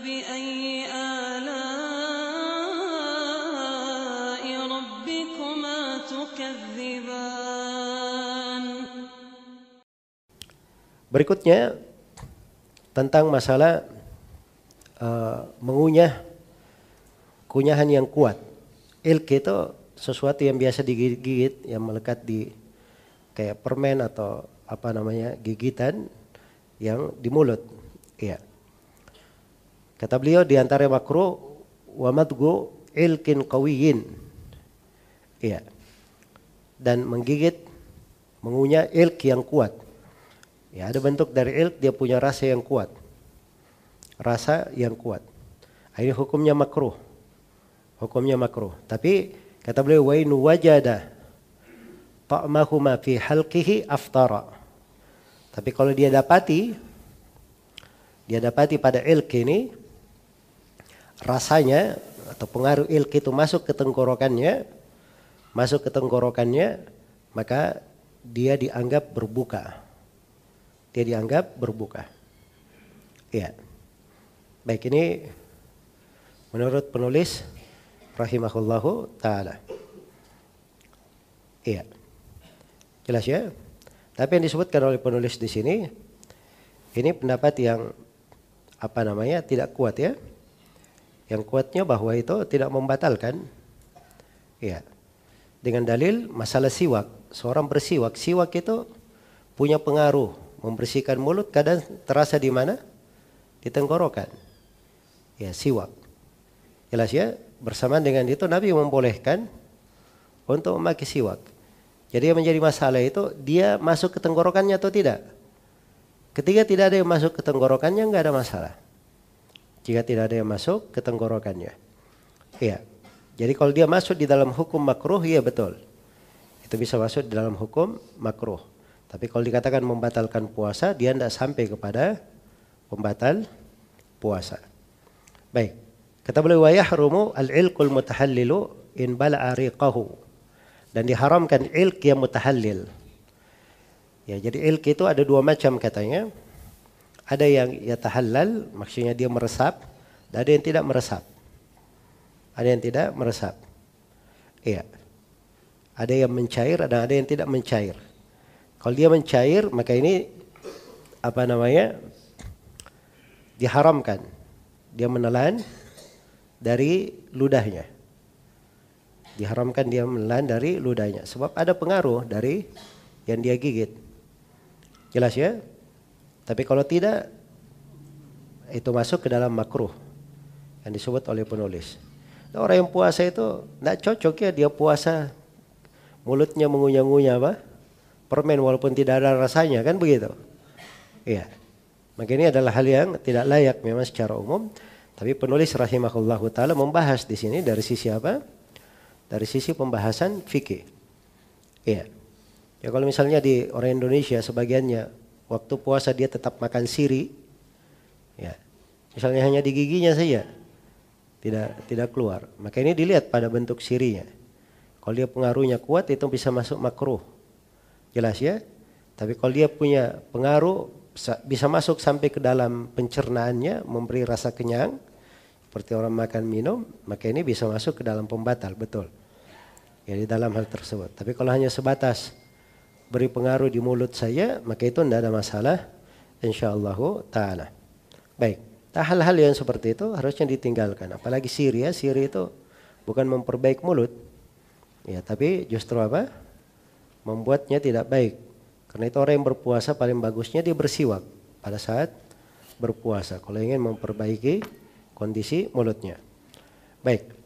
فبأي آلاء ربكما تكذبان Berikutnya tentang masalah uh, mengunyah kunyahan yang kuat. Ilk itu sesuatu yang biasa digigit yang melekat di kayak permen atau apa namanya gigitan yang di mulut. Iya. Kata beliau di antara makruh wa madgu ilkin qawiyin. Iya. Dan menggigit mengunyah ilk yang kuat. Ya, ada bentuk dari ilk dia punya rasa yang kuat. Rasa yang kuat. Ini hukumnya makruh. Hukumnya makruh. Tapi kata beliau wa in wajada ta'mahuma fi halqihi aftara. Tapi kalau dia dapati dia dapati pada ilk ini rasanya atau pengaruh ilk itu masuk ke tenggorokannya, masuk ke tenggorokannya, maka dia dianggap berbuka dia dianggap berbuka. Iya. Baik ini menurut penulis rahimahullahu taala. Iya. Jelas ya? Tapi yang disebutkan oleh penulis di sini ini pendapat yang apa namanya? tidak kuat ya. Yang kuatnya bahwa itu tidak membatalkan. Iya. Dengan dalil masalah siwak. Seorang bersiwak, siwak itu punya pengaruh membersihkan mulut kadang terasa di mana? Di tenggorokan. Ya, siwak. Jelas ya? Bersamaan dengan itu Nabi membolehkan untuk memakai siwak. Jadi yang menjadi masalah itu dia masuk ke tenggorokannya atau tidak. Ketika tidak ada yang masuk ke tenggorokannya nggak ada masalah. Jika tidak ada yang masuk ke tenggorokannya. Iya. Jadi kalau dia masuk di dalam hukum makruh, iya betul. Itu bisa masuk di dalam hukum makruh. Tapi kalau dikatakan membatalkan puasa, dia tidak sampai kepada pembatal puasa. Baik. Kata beliau wa yahrumu al-ilqul mutahallilu in bala'a riqahu. Dan diharamkan ilq yang mutahallil. Ya, jadi ilq itu ada dua macam katanya. Ada yang yatahallal, maksudnya dia meresap, dan ada yang tidak meresap. Ada yang tidak meresap. Iya. Ada yang mencair, dan ada yang tidak mencair. Kalau dia mencair, maka ini apa namanya? diharamkan. Dia menelan dari ludahnya. Diharamkan dia menelan dari ludahnya sebab ada pengaruh dari yang dia gigit. Jelas ya? Tapi kalau tidak itu masuk ke dalam makruh yang disebut oleh penulis. Nah, orang yang puasa itu tidak cocok ya dia puasa mulutnya mengunyah-ngunyah apa? permen walaupun tidak ada rasanya kan begitu. Iya. Maka ini adalah hal yang tidak layak memang secara umum. Tapi penulis rahimahullahu taala membahas di sini dari sisi apa? Dari sisi pembahasan fikih. Iya. Ya kalau misalnya di orang Indonesia sebagiannya waktu puasa dia tetap makan siri. Ya. Misalnya hanya di giginya saja. Tidak tidak keluar. Maka ini dilihat pada bentuk sirinya. Kalau dia pengaruhnya kuat itu bisa masuk makruh. Jelas ya? Tapi kalau dia punya pengaruh bisa masuk sampai ke dalam pencernaannya, memberi rasa kenyang seperti orang makan minum, maka ini bisa masuk ke dalam pembatal, betul. Ya di dalam hal tersebut. Tapi kalau hanya sebatas beri pengaruh di mulut saya, maka itu tidak ada masalah insyaallah taala. Baik. Hal-hal yang seperti itu harusnya ditinggalkan. Apalagi siri ya, siri itu bukan memperbaik mulut. Ya, tapi justru apa? membuatnya tidak baik. Karena itu orang yang berpuasa paling bagusnya dia bersiwak pada saat berpuasa. Kalau ingin memperbaiki kondisi mulutnya. Baik.